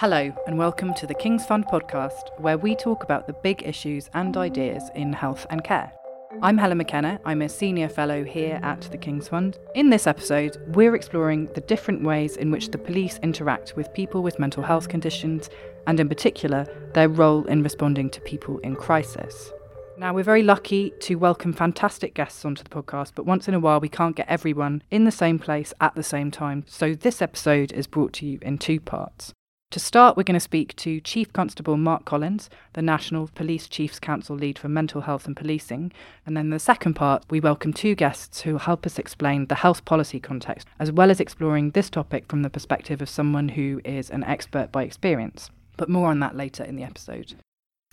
Hello, and welcome to the King's Fund podcast, where we talk about the big issues and ideas in health and care. I'm Helen McKenna, I'm a senior fellow here at the King's Fund. In this episode, we're exploring the different ways in which the police interact with people with mental health conditions, and in particular, their role in responding to people in crisis. Now, we're very lucky to welcome fantastic guests onto the podcast, but once in a while we can't get everyone in the same place at the same time. So, this episode is brought to you in two parts. To start, we're going to speak to Chief Constable Mark Collins, the National Police Chiefs Council lead for mental health and policing. And then the second part, we welcome two guests who help us explain the health policy context, as well as exploring this topic from the perspective of someone who is an expert by experience. But more on that later in the episode.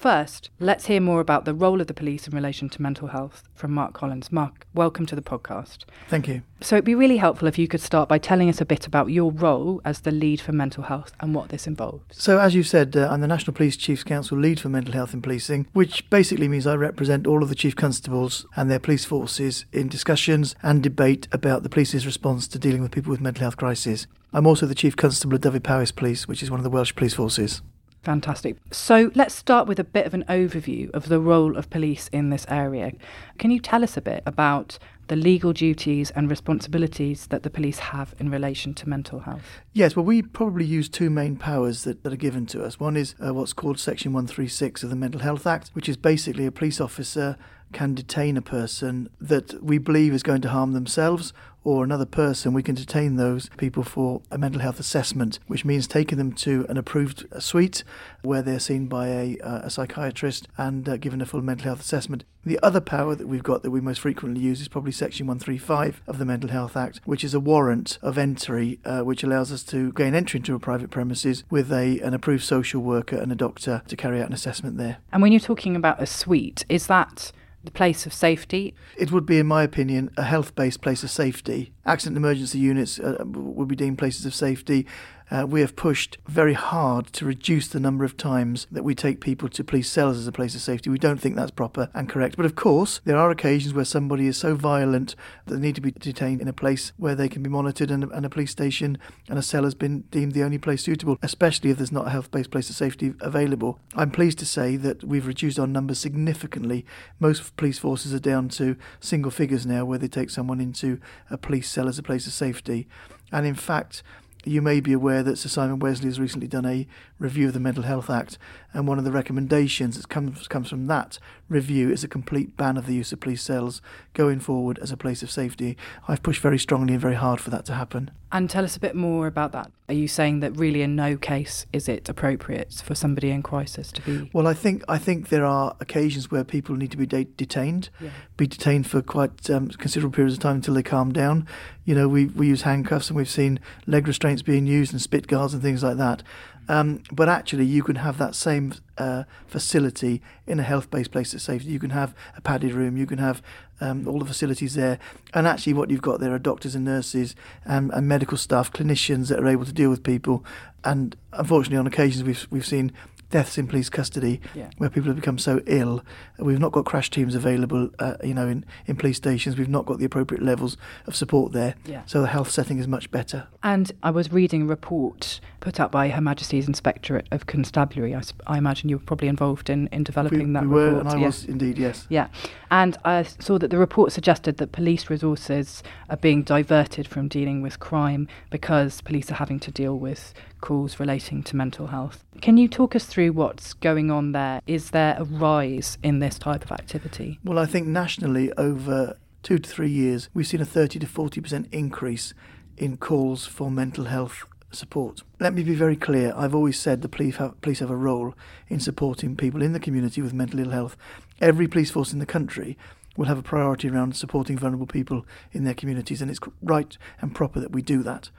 First, let's hear more about the role of the police in relation to mental health from Mark Collins. Mark, welcome to the podcast. Thank you. So, it'd be really helpful if you could start by telling us a bit about your role as the lead for mental health and what this involves. So, as you said, uh, I'm the National Police Chiefs Council lead for mental health in policing, which basically means I represent all of the chief constables and their police forces in discussions and debate about the police's response to dealing with people with mental health crises. I'm also the chief constable of Dyfed-Powys Police, which is one of the Welsh police forces. Fantastic. So let's start with a bit of an overview of the role of police in this area. Can you tell us a bit about the legal duties and responsibilities that the police have in relation to mental health? Yes, well, we probably use two main powers that, that are given to us. One is uh, what's called Section 136 of the Mental Health Act, which is basically a police officer can detain a person that we believe is going to harm themselves or another person, we can detain those people for a mental health assessment, which means taking them to an approved suite where they're seen by a, uh, a psychiatrist and uh, given a full mental health assessment. The other power that we've got that we most frequently use is probably Section 135 of the Mental Health Act, which is a warrant of entry, uh, which allows us to gain entry into a private premises with a, an approved social worker and a doctor to carry out an assessment there. And when you're talking about a suite, is that the place of safety? It would be, in my opinion, a health based place of safety. Accident emergency units uh, would be deemed places of safety uh, we have pushed very hard to reduce the number of times that we take people to police cells as a place of safety. We don't think that's proper and correct. But of course, there are occasions where somebody is so violent that they need to be detained in a place where they can be monitored and, and a police station and a cell has been deemed the only place suitable, especially if there's not a health based place of safety available. I'm pleased to say that we've reduced our numbers significantly. Most police forces are down to single figures now where they take someone into a police cell as a place of safety. And in fact, you may be aware that Sir Simon Wessely has recently done a review of the Mental Health Act, and one of the recommendations that comes comes from that review is a complete ban of the use of police cells going forward as a place of safety. I've pushed very strongly and very hard for that to happen. And tell us a bit more about that. Are you saying that really in no case is it appropriate for somebody in crisis to be? Well, I think I think there are occasions where people need to be de- detained, yeah. be detained for quite um, considerable periods of time until they calm down. You know, we we use handcuffs and we've seen leg restraints being used and spit guards and things like that. Um, but actually, you can have that same uh, facility in a health-based place of safety. You can have a padded room. You can have um, all the facilities there. And actually, what you've got there are doctors and nurses and, and medical staff, clinicians that are able to deal with people. And unfortunately, on occasions, we've we've seen deaths in police custody yeah. where people have become so ill. We've not got crash teams available, uh, you know, in, in police stations. We've not got the appropriate levels of support there. Yeah. So the health setting is much better. And I was reading a report put up by Her Majesty's Inspectorate of Constabulary. I, I imagine you were probably involved in, in developing we, that we report. were, and I yeah. was indeed, yes. Yeah. And I saw that the report suggested that police resources are being diverted from dealing with crime because police are having to deal with calls relating to mental health. Can you talk us through what's going on there? Is there a rise in this type of activity? Well, I think nationally over two to three years, we've seen a 30 to 40% increase in calls for mental health support. Let me be very clear. I've always said the police have, police have a role in supporting people in the community with mental ill health. Every police force in the country will have a priority around supporting vulnerable people in their communities, and it's right and proper that we do that.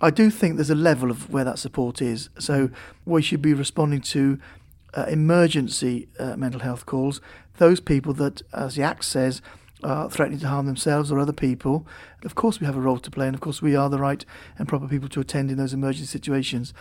I do think there's a level of where that support is. So we should be responding to uh, emergency uh, mental health calls, those people that, as the Act says, are threatening to harm themselves or other people. Of course, we have a role to play, and of course, we are the right and proper people to attend in those emergency situations.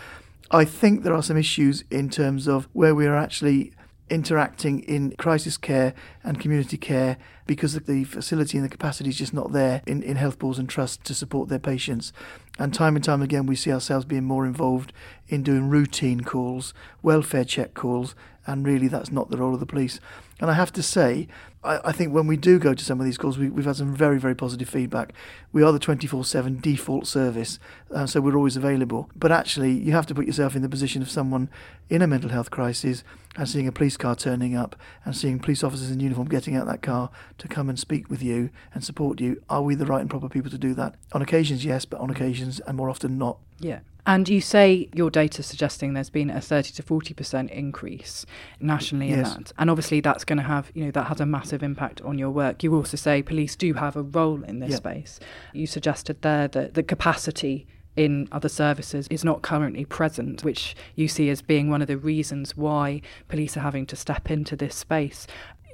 I think there are some issues in terms of where we are actually interacting in crisis care and community care because the facility and the capacity is just not there in, in health boards and trusts to support their patients. And time and time again, we see ourselves being more involved in doing routine calls, welfare check calls, and really that's not the role of the police. And I have to say, I, I think when we do go to some of these calls, we, have had some very, very positive feedback. We are the 24 7 default service, uh, so we're always available. But actually, you have to put yourself in the position of someone in a mental health crisis and seeing a police car turning up and seeing police officers in uniform getting out that car to come and speak with you and support you. Are we the right and proper people to do that? On occasions, yes, but on occasions, and more often not. Yeah. And you say your data suggesting there's been a 30 to 40% increase nationally in that. And obviously that's going to have, you know, that has a massive impact on your work. You also say police do have a role in this space. You suggested there that the capacity in other services is not currently present, which you see as being one of the reasons why police are having to step into this space.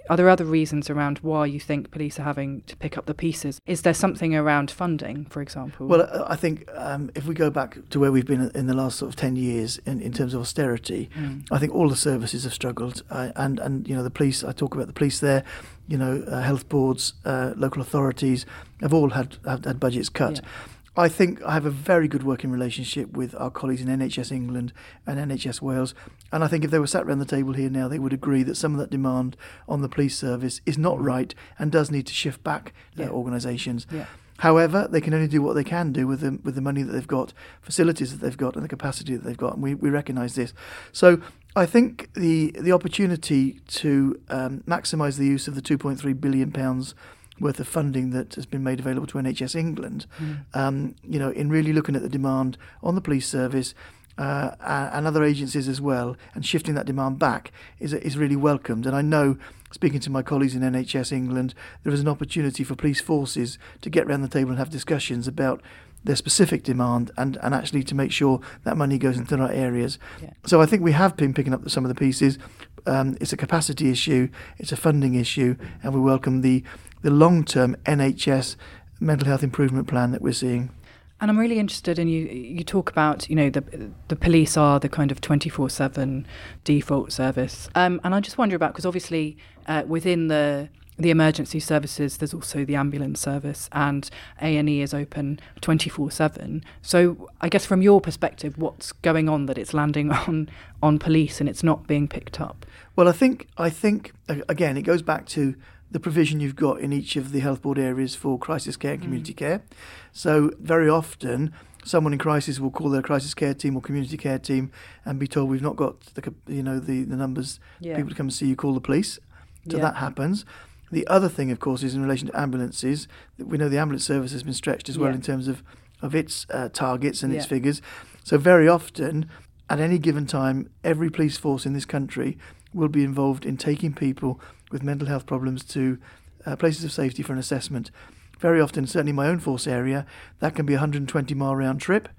Are there other reasons around why you think police are having to pick up the pieces? Is there something around funding, for example? Well, uh, I think um, if we go back to where we've been in the last sort of 10 years in, in terms of austerity, Mm. I think all the services have struggled. Uh, and, and, you know, the police, I talk about the police there, you know, uh, health boards, uh, local authorities have all had, have had budgets cut. Yeah. I think I have a very good working relationship with our colleagues in NHS England and NHS Wales. And I think if they were sat around the table here now, they would agree that some of that demand on the police service is not right and does need to shift back to Yeah. organisations. yeah. However, they can only do what they can do with the, with the money that they've got, facilities that they've got, and the capacity that they've got, and we, we recognise this. So I think the the opportunity to um, maximise the use of the 2.3 billion pounds worth of funding that has been made available to NHS England, um, you know, in really looking at the demand on the police service. Uh, and other agencies as well, and shifting that demand back is is really welcomed. And I know, speaking to my colleagues in NHS England, there is an opportunity for police forces to get round the table and have discussions about their specific demand and, and actually to make sure that money goes into the right areas. Yeah. So I think we have been picking up some of the pieces. Um, it's a capacity issue, it's a funding issue, and we welcome the, the long term NHS mental health improvement plan that we're seeing. And I'm really interested in you. You talk about, you know, the the police are the kind of 24/7 default service, um, and I just wonder about because obviously uh, within the the emergency services, there's also the ambulance service, and A and E is open 24/7. So I guess from your perspective, what's going on that it's landing on on police and it's not being picked up? Well, I think I think again it goes back to the provision you've got in each of the health board areas for crisis care and community care. So very often, someone in crisis will call their crisis care team or community care team and be told we've not got the you know the the numbers Yeah. people to come and see you. Call the police. So Yeah. that happens. The other thing, of course, is in relation to ambulances. We know the ambulance service has been stretched as well Yeah. in terms of of its uh, targets and its figures. So very often, at any given time, every police force in this country will be involved in taking people with mental health problems to uh, places of safety for an assessment. Very often, certainly in my own force area, that can be a 120 mile round trip,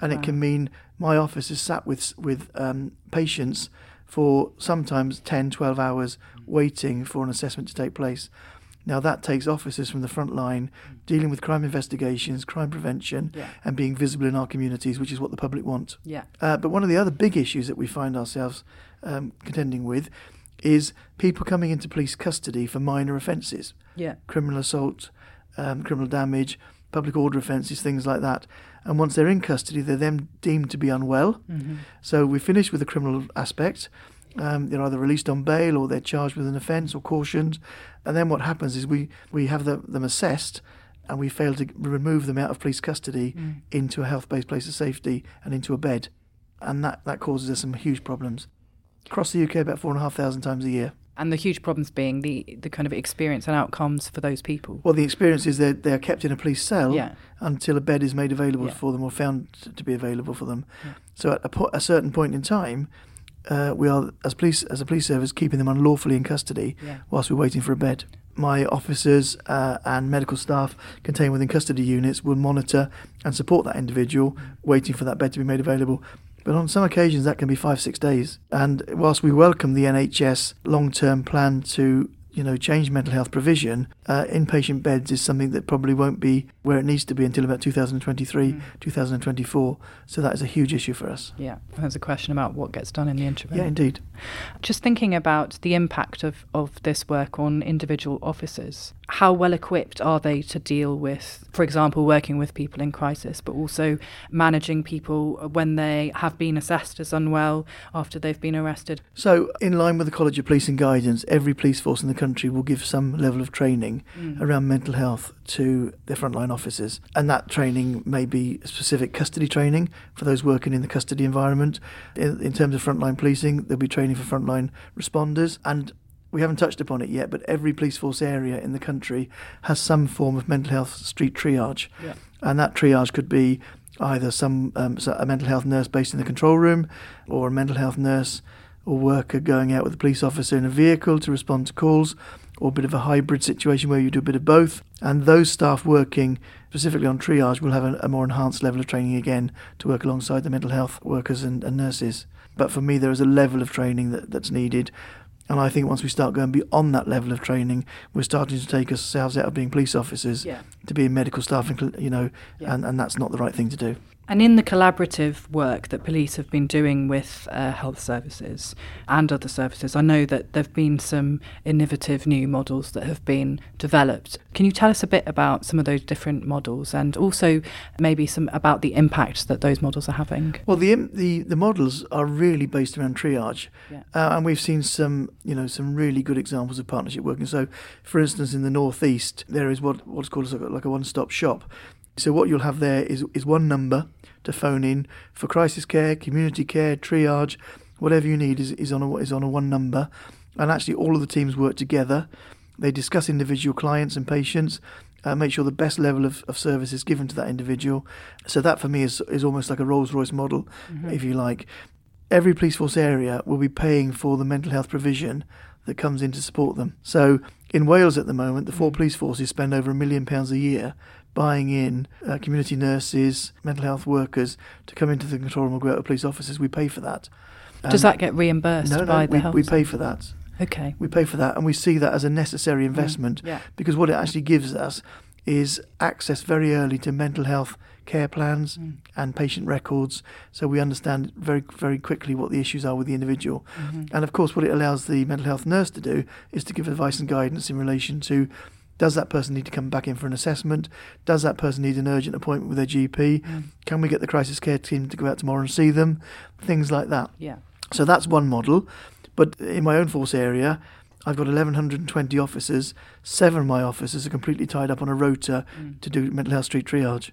and Wow. it can mean my office is sat with with um, patients for sometimes 10, 12 hours waiting for an assessment to take place. Now that takes officers from the front line dealing with crime investigations, crime prevention, Yeah. and being visible in our communities, which is what the public want. Yeah. Uh, but one of the other big issues that we find ourselves um, contending with is people coming into police custody for minor offences, Yeah. criminal assault, um, criminal damage, public order offences, things like that. And once they're in custody, they're then deemed to be unwell. Mm-hmm. So we finish with the criminal aspect. Um, they're either released on bail or they're charged with an offence or cautioned. And then what happens is we, we have the, them assessed and we fail to remove them out of police custody Mm. into a health based place of safety and into a bed. And that, that causes us some huge problems. Across the UK, about four and a half thousand times a year. And the huge problems being the the kind of experience and outcomes for those people. Well, the experience is that they're kept in a police cell Yeah. until a bed is made available Yeah. for them or found to be available for them. Yeah. So at a, po- a certain point in time, uh, we are, as police as a police service, keeping them unlawfully in custody whilst we're waiting for a bed. My officers uh, and medical staff contained within custody units will monitor and support that individual, waiting for that bed to be made available. But on some occasions, that can be five, six days. And whilst we welcome the NHS long term plan to you know, change mental health provision, uh, inpatient beds is something that probably won't be where it needs to be until about 2023, mm. 2024. So that is a huge issue for us. Yeah, there's a question about what gets done in the interim. Yeah, indeed. Just thinking about the impact of, of this work on individual officers, how well equipped are they to deal with, for example, working with people in crisis, but also managing people when they have been assessed as unwell after they've been arrested? So, in line with the College of Policing guidance, every police force in the country will give some level of training mm. around mental health to their frontline officers. And that training may be specific custody training for those working in the custody environment. In, in terms of frontline policing, there'll be training for frontline responders. And we haven't touched upon it yet, but every police force area in the country has some form of mental health street triage. Yeah. And that triage could be either some um, a mental health nurse based in the control room or a mental health nurse or worker going out with a police officer in a vehicle to respond to calls or a bit of a hybrid situation where you do a bit of both. And those staff working specifically on triage will have a, a more enhanced level of training again to work alongside the mental health workers and, and nurses. But for me, there is a level of training that, that's needed and I think once we start going beyond that level of training, we're starting to take ourselves out of being police officers yeah. to being medical staff, you know, yeah. and, and that's not the right thing to do. And in the collaborative work that police have been doing with uh, health services and other services, I know that there have been some innovative new models that have been developed. Can you tell us a bit about some of those different models and also maybe some about the impact that those models are having? Well, the the, the models are really based around triage, yeah. uh, and we've seen some you know some really good examples of partnership working. So, for instance, in the northeast, there is what what's called like a one stop shop. So what you'll have there is is one number to phone in for crisis care, community care, triage, whatever you need is, is on a is on a one number, and actually all of the teams work together. They discuss individual clients and patients, uh, make sure the best level of, of service is given to that individual. So that for me is is almost like a Rolls Royce model, mm-hmm. if you like. Every police force area will be paying for the mental health provision that comes in to support them. So in Wales at the moment, the four mm. police forces spend over a million pounds a year buying in uh, community nurses, mental health workers to come into the control room out police offices. We pay for that. Does that get reimbursed no, no, by the we, health? We pay for that. Okay. We pay for that, and we see that as a necessary mm, investment mm, yeah. because what it actually gives us is access very early to mental health care plans mm. and patient records, so we understand very very quickly what the issues are with the individual. Mm-hmm. And of course, what it allows the mental health nurse to do is to give advice and guidance in relation to does that person need to come back in for an assessment? Does that person need an urgent appointment with their GP? Mm. Can we get the crisis care team to go out tomorrow and see them? Things like that. Yeah. So that's one model. But in my own force area, I've got 1,120 officers. Seven of my officers are completely tied up on a rota mm. to do mental health street triage.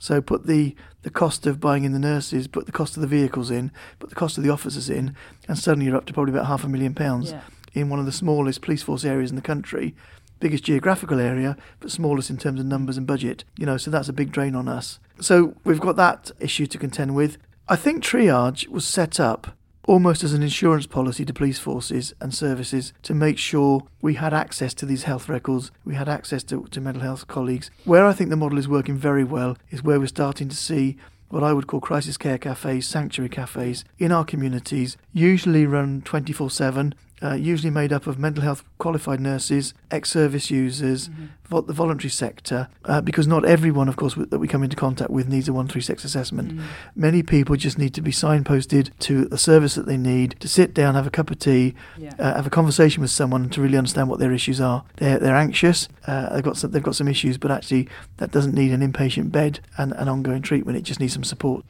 So put the, the cost of buying in the nurses, put the cost of the vehicles in, put the cost of the officers in, and suddenly you're up to probably about half a million pounds yeah. in one of the smallest police force areas in the country biggest geographical area, but smallest in terms of numbers and budget. You know, so that's a big drain on us. So we've got that issue to contend with. I think triage was set up almost as an insurance policy to police forces and services to make sure we had access to these health records, we had access to, to mental health colleagues. Where I think the model is working very well is where we're starting to see what I would call crisis care cafes, sanctuary cafes in our communities, usually run 24 7 uh, usually made up of mental health qualified nurses, ex service users, mm-hmm. vo- the voluntary sector, uh, because not everyone, of course, w- that we come into contact with needs a 136 assessment. Mm-hmm. Many people just need to be signposted to a service that they need to sit down, have a cup of tea, yeah. uh, have a conversation with someone to really understand what their issues are. They're, they're anxious, uh, they've, got some, they've got some issues, but actually that doesn't need an inpatient bed and an ongoing treatment, it just needs some support.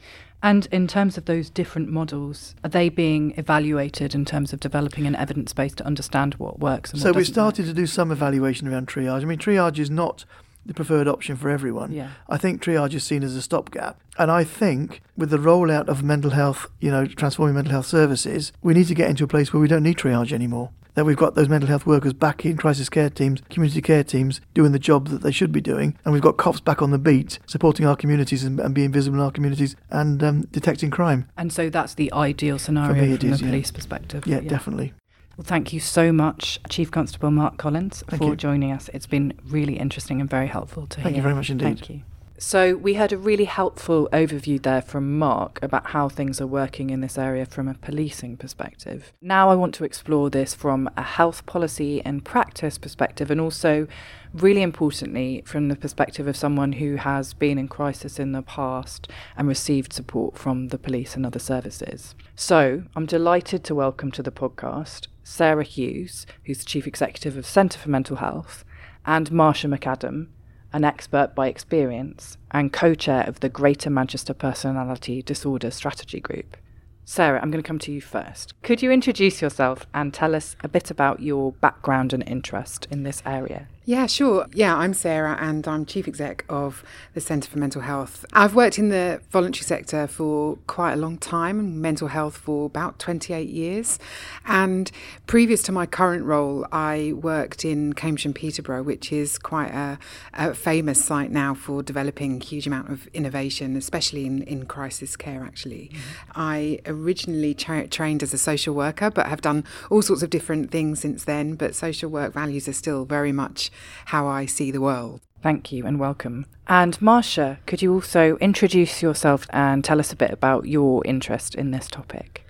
And in terms of those different models, are they being evaluated in terms of developing an evidence base to understand what works? so we started work? to do some evaluation around triage. I mean, triage is not the preferred option for everyone. Yeah. I think triage is seen as a stopgap. And I think with the rollout of mental health, you know, transforming mental health services, we need to get into a place where we don't need triage anymore that we've got those mental health workers back in crisis care teams, community care teams, doing the job that they should be doing, and we've got cops back on the beat, supporting our communities and, and being visible in our communities and um, detecting crime. And so that's the ideal scenario from is, a police yeah. perspective. Yeah, yeah, definitely. Well, thank you so much, Chief Constable Mark Collins, thank for you. joining us. It's been really interesting and very helpful to thank hear. Thank you very much indeed. Thank you. So, we had a really helpful overview there from Mark about how things are working in this area from a policing perspective. Now, I want to explore this from a health policy and practice perspective, and also, really importantly, from the perspective of someone who has been in crisis in the past and received support from the police and other services. So, I'm delighted to welcome to the podcast Sarah Hughes, who's the Chief Executive of Centre for Mental Health, and Marsha McAdam an expert by experience and co chair of the Greater Manchester Personality Disorder Strategy Group. Sarah, I'm going to come to you first. Could you introduce yourself and tell us a bit about your background and interest in this area? Yeah, sure. Yeah, I'm Sarah and I'm Chief Exec of the Centre for Mental Health. I've worked in the voluntary sector for quite a long time, and mental health for about 28 years. And previous to my current role, I worked in Cambridge and Peterborough, which is quite a, a famous site now for developing a huge amount of innovation, especially in, in crisis care, actually. Mm-hmm. I originally tra- trained as a social worker, but have done all sorts of different things since then. But social work values are still very much how I see the world. Thank you and welcome. And Marsha, could you also introduce yourself and tell us a bit about your interest in this topic?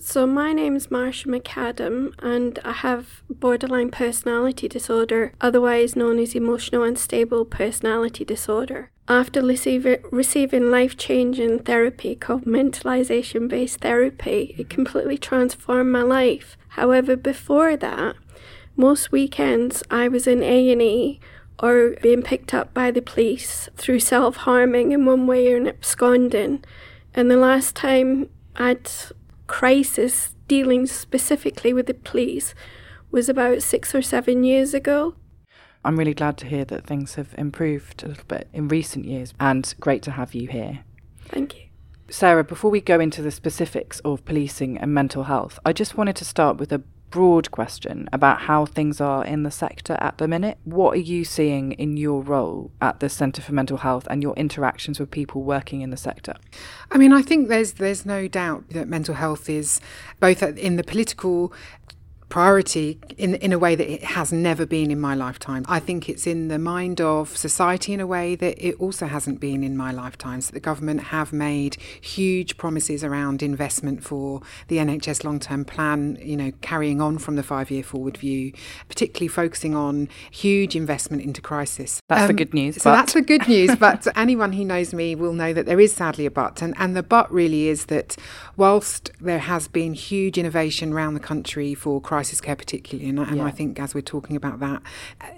So, my name is Marsha McAdam, and I have borderline personality disorder, otherwise known as emotional unstable personality disorder. After receiving life changing therapy called mentalization based therapy, it completely transformed my life. However, before that, most weekends I was in A&E or being picked up by the police through self-harming in one way or absconding. And the last time I'd crisis dealing specifically with the police was about six or seven years ago. I'm really glad to hear that things have improved a little bit in recent years and great to have you here. Thank you. Sarah, before we go into the specifics of policing and mental health, I just wanted to start with a broad question about how things are in the sector at the minute. What are you seeing in your role at the Centre for Mental Health and your interactions with people working in the sector? I mean, I think there's there's no doubt that mental health is both in the political priority in in a way that it has never been in my lifetime. I think it's in the mind of society in a way that it also hasn't been in my lifetime. So the government have made huge promises around investment for the NHS long-term plan, you know, carrying on from the 5-year forward view, particularly focusing on huge investment into crisis. That's um, the good news. So but... that's the good news, but anyone who knows me will know that there is sadly a but and and the but really is that whilst there has been huge innovation around the country for crisis crisis care, particularly. And, and yeah. I think as we're talking about that,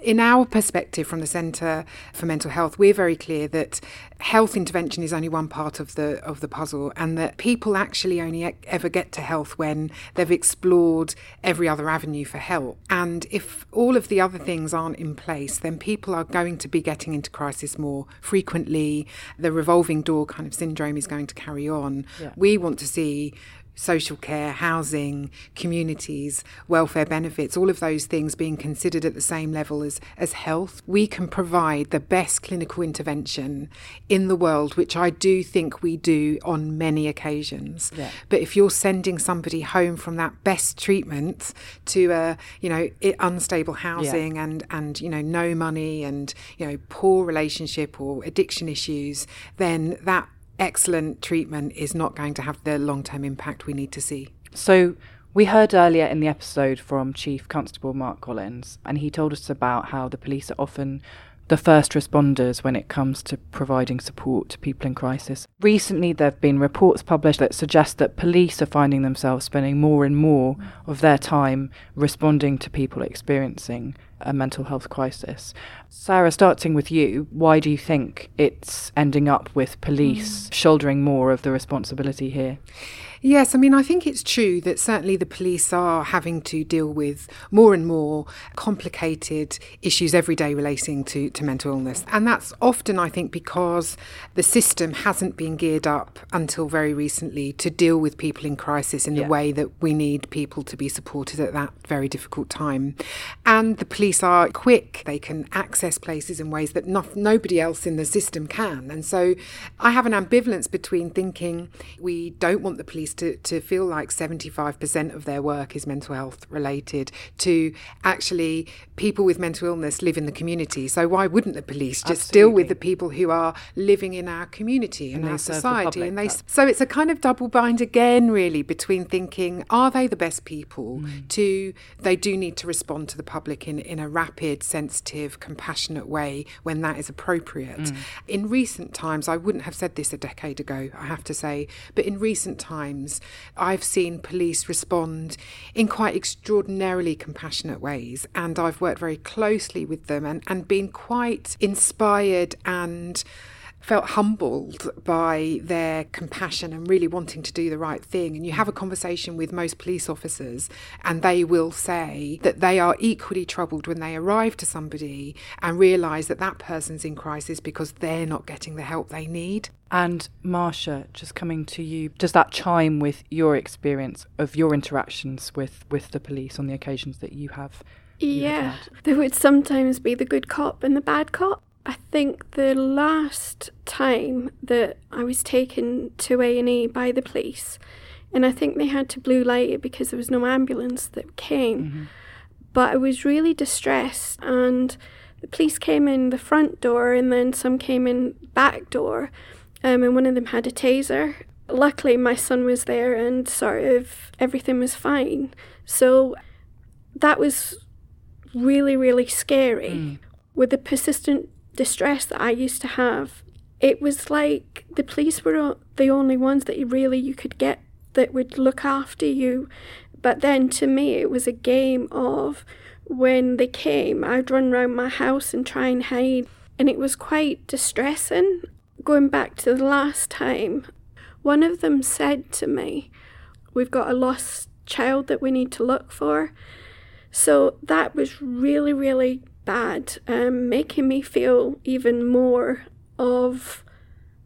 in our perspective from the Centre for Mental Health, we're very clear that health intervention is only one part of the of the puzzle, and that people actually only ever get to health when they've explored every other avenue for help. And if all of the other things aren't in place, then people are going to be getting into crisis more frequently. The revolving door kind of syndrome is going to carry on. Yeah. We want to see social care, housing, communities, welfare benefits, all of those things being considered at the same level as, as health, we can provide the best clinical intervention in the world, which I do think we do on many occasions. Yeah. But if you're sending somebody home from that best treatment to a, you know, unstable housing yeah. and, and, you know, no money and, you know, poor relationship or addiction issues, then that excellent treatment is not going to have the long term impact we need to see. So, we heard earlier in the episode from Chief Constable Mark Collins, and he told us about how the police are often the first responders when it comes to providing support to people in crisis. Recently, there have been reports published that suggest that police are finding themselves spending more and more of their time responding to people experiencing a mental health crisis. Sarah, starting with you, why do you think it's ending up with police mm. shouldering more of the responsibility here? Yes, I mean, I think it's true that certainly the police are having to deal with more and more complicated issues every day relating to, to mental illness. And that's often, I think, because the system hasn't been geared up until very recently to deal with people in crisis in yeah. the way that we need people to be supported at that very difficult time. And the police are quick, they can access places in ways that no, nobody else in the system can. And so I have an ambivalence between thinking we don't want the police to, to feel like 75% of their work is mental health related, to actually people with mental illness live in the community. So why wouldn't the police just Absolutely. deal with the people who are living in our community and, and our society? And they so it's a kind of double bind again, really, between thinking are they the best people mm. to they do need to respond to the public in, in a rapid, sensitive, compassionate way when that is appropriate. Mm. In recent times, I wouldn't have said this a decade ago, I have to say, but in recent times, I've seen police respond in quite extraordinarily compassionate ways, and I've worked very closely with them and, and been quite inspired and felt humbled by their compassion and really wanting to do the right thing. And you have a conversation with most police officers, and they will say that they are equally troubled when they arrive to somebody and realise that that person's in crisis because they're not getting the help they need. And Marsha, just coming to you, does that chime with your experience of your interactions with, with the police on the occasions that you have? yeah, there would sometimes be the good cop and the bad cop. I think the last time that I was taken to A&E by the police, and I think they had to blue light it because there was no ambulance that came. Mm-hmm. But I was really distressed, and the police came in the front door, and then some came in back door, um, and one of them had a taser. Luckily, my son was there, and sort of everything was fine. So that was really, really scary. Mm. With the persistent distress that I used to have, it was like the police were the only ones that you really you could get that would look after you. But then to me, it was a game of when they came, I'd run around my house and try and hide, and it was quite distressing. Going back to the last time, one of them said to me, We've got a lost child that we need to look for. So that was really, really bad, um, making me feel even more of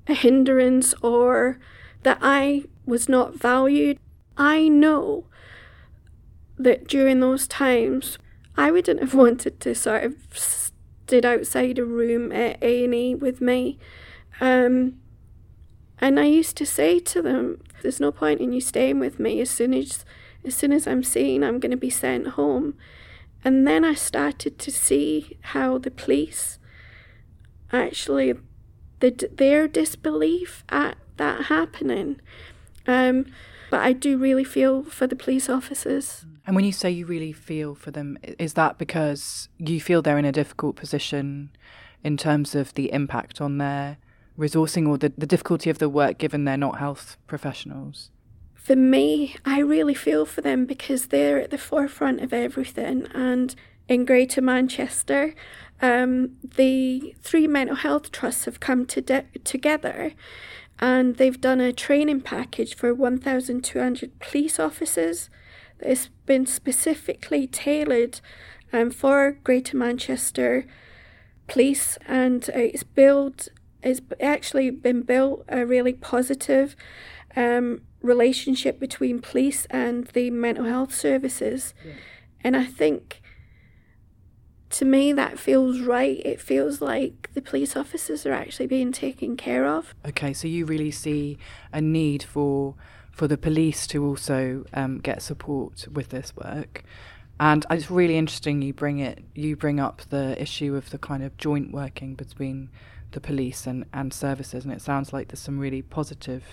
a hindrance or that I was not valued. I know that during those times, I wouldn't have wanted to sort of stood outside a room at A&E with me. Um, and I used to say to them, there's no point in you staying with me. As soon as, as soon as I'm seen, I'm going to be sent home. And then I started to see how the police actually, the, their disbelief at that happening. Um, but I do really feel for the police officers. And when you say you really feel for them, is that because you feel they're in a difficult position in terms of the impact on their resourcing or the, the difficulty of the work given they're not health professionals? For me, I really feel for them because they're at the forefront of everything. And in Greater Manchester, um, the three mental health trusts have come to de- together and they've done a training package for 1,200 police officers that has been specifically tailored um, for Greater Manchester Police, and it's built. It's actually been built a really positive um, relationship between police and the mental health services. Yeah. And I think to me that feels right. It feels like the police officers are actually being taken care of. Okay, so you really see a need for for the police to also um, get support with this work. And it's really interesting you bring it you bring up the issue of the kind of joint working between the police and, and services, and it sounds like there's some really positive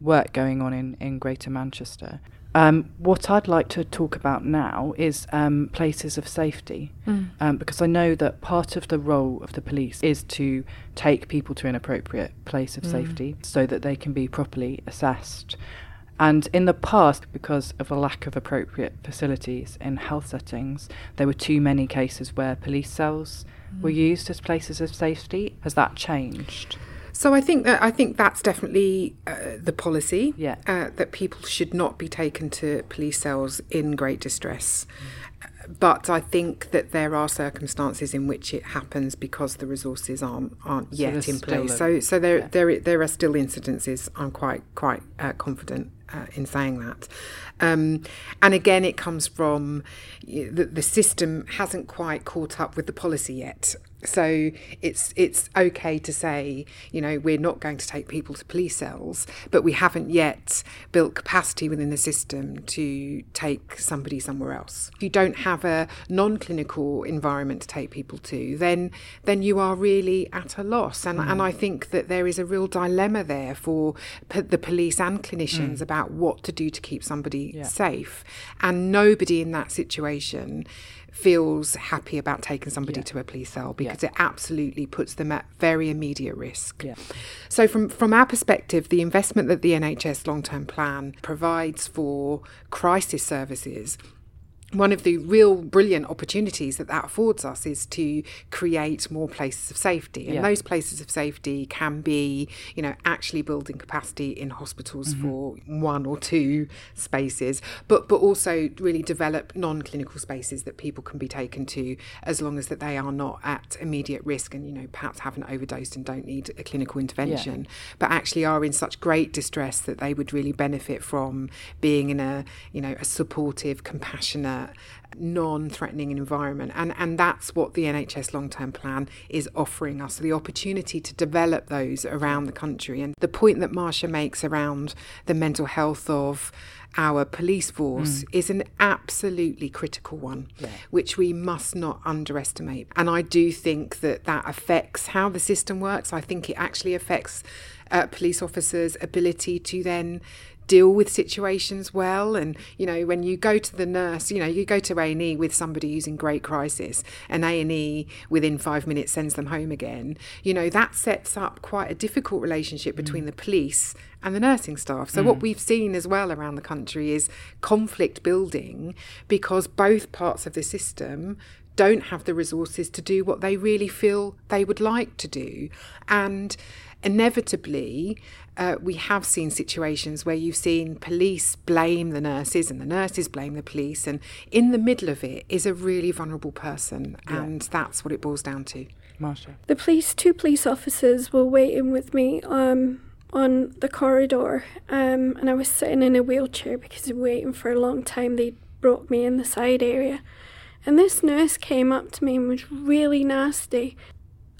work going on in, in Greater Manchester. Um, what I'd like to talk about now is um, places of safety, mm. um, because I know that part of the role of the police is to take people to an appropriate place of mm. safety so that they can be properly assessed. And in the past, because of a lack of appropriate facilities in health settings, there were too many cases where police cells were mm. used as places of safety. Has that changed? So I think that I think that's definitely uh, the policy. Yeah. Uh, that people should not be taken to police cells in great distress. Mm. but I think that there are circumstances in which it happens because the resources aren't aren't So yet in place. a- so so there yeah. there there are still incidences. I'm quite quite uh, confident uh, in saying that. Um, and again, it comes from the, the system hasn't quite caught up with the policy yet. So it's it's okay to say, you know, we're not going to take people to police cells, but we haven't yet built capacity within the system to take somebody somewhere else. If you don't have a non-clinical environment to take people to, then then you are really at a loss. And mm. and I think that there is a real dilemma there for p- the police and clinicians mm. about what to do to keep somebody Yeah. safe. And nobody in that situation feels happy about taking somebody Yeah. to a police cell because it absolutely puts them at very immediate risk. Yeah. So from from our perspective, the investment that the NHS long-term plan provides for crisis services one of the real brilliant opportunities that that affords us is to create more places of safety and Yeah. those places of safety can be you know actually building capacity in hospitals Mm-hmm. for one or two spaces but but also really develop non-clinical spaces that people can be taken to as long as that they are not at immediate risk and you know perhaps haven't overdosed and don't need a clinical intervention but actually are in such great distress that they would really benefit from being in a you know a supportive compassionate non-threatening environment. And and that's what the NHS long-term plan is offering us the opportunity to develop those around the country. And the point that Marsha makes around the mental health of our police force is an absolutely critical one which we must not underestimate. And I do think that that affects how the system works. I think it actually affects uh, police officers ability to then deal with situations well. And you know when you go to the nurse you know you go to A&E with somebody who's in great crisis and A&E within 5 minutes sends them home again you know that sets up quite a difficult relationship mm. between the police and the nursing staff. So what mm. we've seen as well around the country is conflict building because both parts of the system don't have the resources to do what they really feel they would like to do and inevitably, uh, we have seen situations where you've seen police blame the nurses and the nurses blame the police, and in the middle of it is a really vulnerable person, and that's what it boils down to. Marsha. The police, two police officers were waiting with me um, on the corridor, um, and I was sitting in a wheelchair because I waiting for a long time. They brought me in the side area, and this nurse came up to me and was really nasty.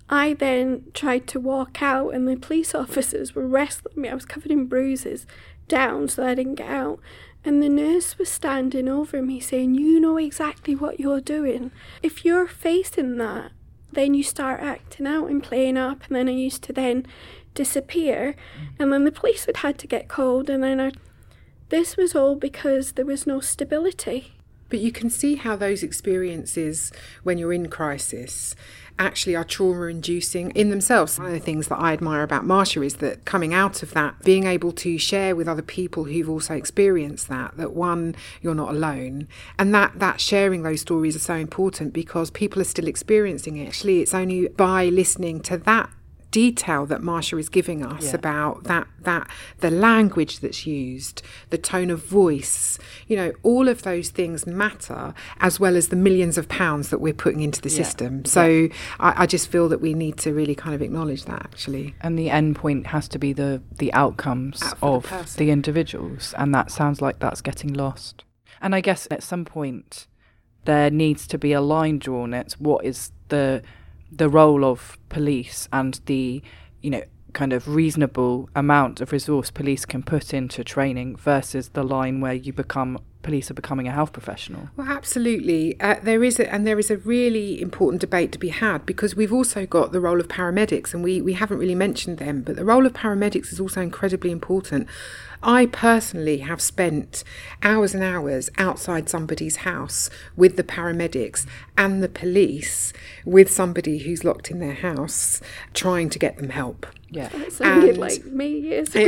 I then tried to walk out, and the police officers were wrestling me. I was covered in bruises down, so I didn't get out. And the nurse was standing over me saying, You know exactly what you're doing. If you're facing that, then you start acting out and playing up. And then I used to then disappear. And then the police would had to get called. And then I. This was all because there was no stability. But you can see how those experiences, when you're in crisis, actually are trauma inducing in themselves. One of the things that I admire about Marsha is that coming out of that, being able to share with other people who've also experienced that, that one, you're not alone. And that, that sharing those stories are so important because people are still experiencing it. Actually, it's only by listening to that detail that Marsha is giving us Yeah. about that that the language that's used, the tone of voice, you know, all of those things matter as well as the millions of pounds that we're putting into the Yeah. system. So I, I just feel that we need to really kind of acknowledge that actually. And the end point has to be the the outcomes Out for the of the individuals, and that sounds like that's getting lost. And I guess at some point there needs to be a line drawn at what is the the role of police and the you know kind of reasonable amount of resource police can put into training versus the line where you become police are becoming a health professional. Well, absolutely. Uh, there is, a, and there is a really important debate to be had because we've also got the role of paramedics, and we we haven't really mentioned them, but the role of paramedics is also incredibly important. I personally have spent hours and hours outside somebody's house with the paramedics and the police with somebody who's locked in their house trying to get them help. Yeah, it sounded like me years ago.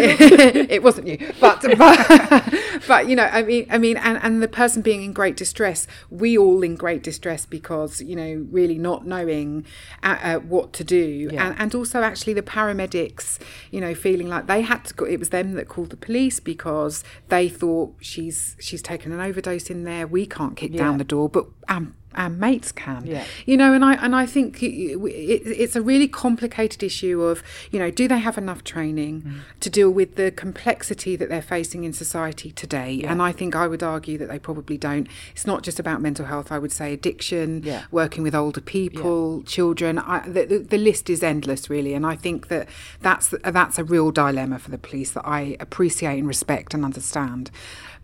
it wasn't you, but, but but you know, I mean, I mean, and and the person being in great distress, we all in great distress because you know, really not knowing uh, uh, what to do, yeah. and and also actually the paramedics, you know, feeling like they had to go. It was them that called the police because they thought she's she's taken an overdose in there. We can't kick yeah. down the door, but um, our mates can. Yeah. You know, and I and I think it, it, it's a really complicated issue of you know, do they have enough training mm. to deal with the complexity that they're facing in society today? Yeah. And I think I would argue that they probably don't. It's not just about mental health. I would say addiction, yeah. working with older people, children. I, the, the, the list is endless, really. And I think that that's that's a real dilemma for the police that I appreciate and respect and understand.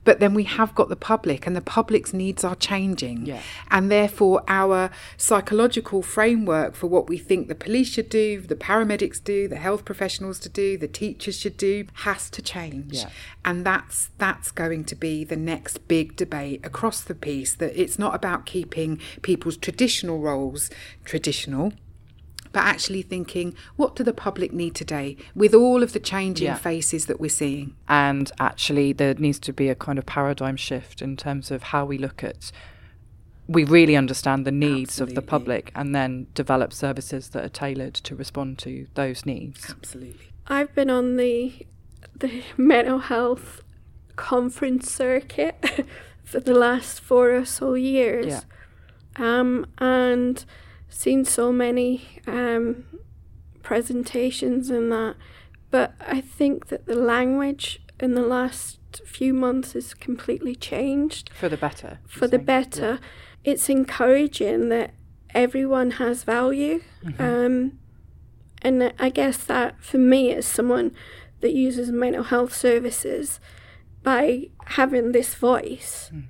But then we have got the public, and the public's needs are changing. Yeah. And therefore, our psychological framework for what we think the police should do, the paramedics do, the health professionals to do, the teachers should do, has to change. Yeah. And that's that's going to be the next big debate across the piece. That it's not about keeping people's traditional roles traditional but actually thinking, what do the public need today with all of the changing yeah. faces that we're seeing? And actually, there needs to be a kind of paradigm shift in terms of how we look at. We really understand the needs Absolutely. of the public and then develop services that are tailored to respond to those needs. Absolutely. I've been on the the mental health conference circuit for the last four or so years. Yeah. Um, and seen so many um, presentations and that, but I think that the language in the last few months has completely changed. For the better. For the better. Yeah. It's encouraging that everyone has value. Mm-hmm. Um, and I guess that for me, as someone that uses mental health services, by having this voice, mm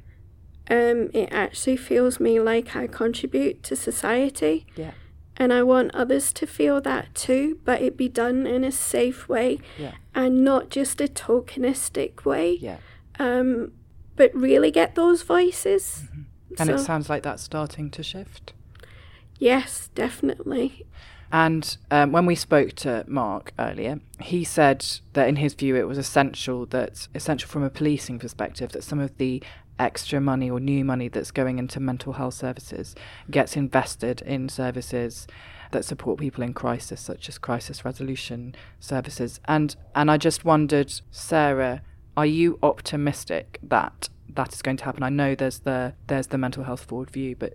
um, it actually feels me like I contribute to society. Yeah. And I want others to feel that too, but it be done in a safe way yeah. and not just a tokenistic way. Yeah. Um, but really get those voices. Mm-hmm. And so, it sounds like that's starting to shift. Yes, definitely. And um, when we spoke to Mark earlier, he said that in his view it was essential that essential from a policing perspective that some of the extra money or new money that's going into mental health services gets invested in services that support people in crisis, such as crisis resolution services. And and I just wondered, Sarah, are you optimistic that that is going to happen? I know there's the there's the mental health forward view, but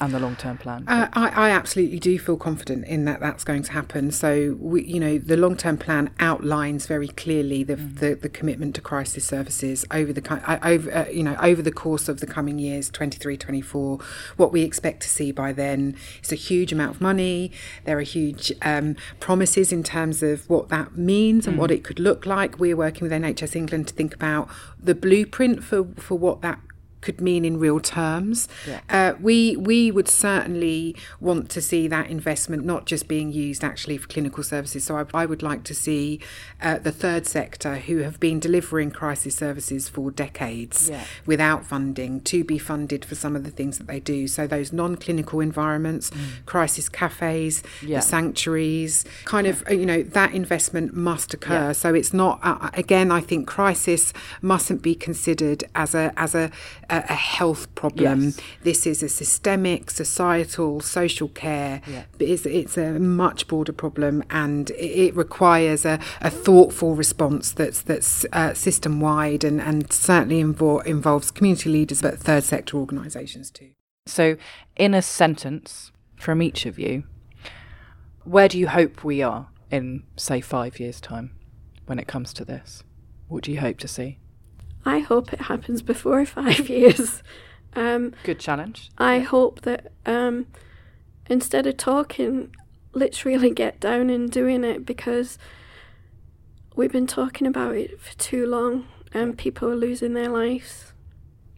and the long term plan? Uh, I, I, absolutely do feel confident in that that's going to happen. So, we, you know, the long term plan outlines very clearly the, mm. the, the, commitment to crisis services over the uh, over uh, you know over the course of the coming years, 23, 24. What we expect to see by then is a huge amount of money. There are huge um, promises in terms of what that means and mm. what it could look like. We're working with NHS England to think about the blueprint for for what that could mean in real terms. Yeah. Uh, we we would certainly want to see that investment not just being used actually for clinical services. So I, I would like to see uh, the third sector, who have been delivering crisis services for decades yeah. without funding, to be funded for some of the things that they do. So those non-clinical environments, mm. crisis cafes, yeah. the sanctuaries, kind of you know that investment must occur. So it's not uh, again. I think crisis mustn't be considered as a as a, a a, health problem. Yes. This is a systemic, societal, social care. Yeah. It's, it's a much broader problem, and it, requires a, a thoughtful response that's that's uh, system wide and and certainly invo- involves community leaders, but third sector organisations too. So, in a sentence from each of you, where do you hope we are in, say, five years' time when it comes to this? What do you hope to see? I hope it happens before five years. Um, Good challenge. I yeah. hope that um, instead of talking, let's really get down and doing it because we've been talking about it for too long and people are losing their lives.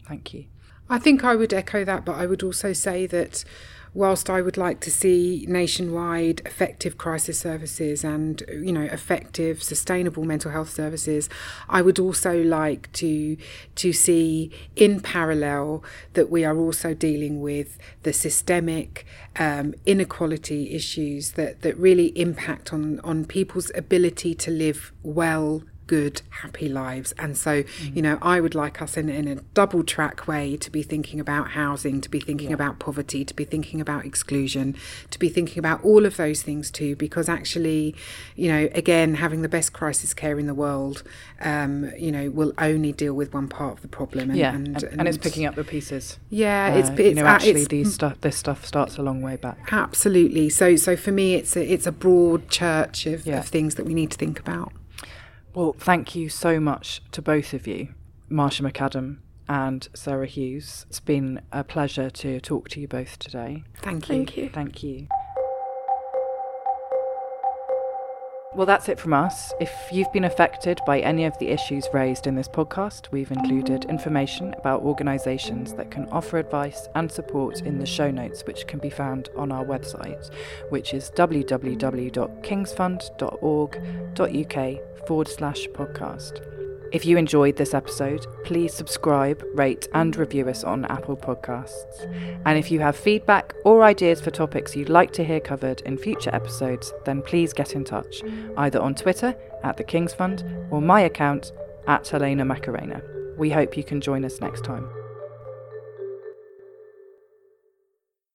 Thank you. I think I would echo that, but I would also say that whilst I would like to see nationwide effective crisis services and you know effective sustainable mental health services, I would also like to to see in parallel that we are also dealing with the systemic um, inequality issues that that really impact on on people's ability to live well good, happy lives. And so, mm. you know, I would like us in, in a double track way to be thinking about housing, to be thinking yeah. about poverty, to be thinking about exclusion, to be thinking about all of those things too, because actually, you know, again, having the best crisis care in the world, um, you know, will only deal with one part of the problem. And, yeah, and, and, and it's picking up the pieces. Yeah, uh, it's, it's you know actually it's, these stuff this stuff starts a long way back. Absolutely. So so for me, it's a, it's a broad church of, yeah. of things that we need to think about. Well, thank you so much to both of you, Marsha McAdam and Sarah Hughes. It's been a pleasure to talk to you both today. Thank you. Thank you. Thank you. Well, that's it from us. If you've been affected by any of the issues raised in this podcast, we've included information about organisations that can offer advice and support in the show notes, which can be found on our website, which is www.kingsfund.org.uk forward slash podcast. If you enjoyed this episode, please subscribe, rate, and review us on Apple Podcasts. And if you have feedback or ideas for topics you'd like to hear covered in future episodes, then please get in touch, either on Twitter at the King's Fund or my account at Helen McKenna. We hope you can join us next time.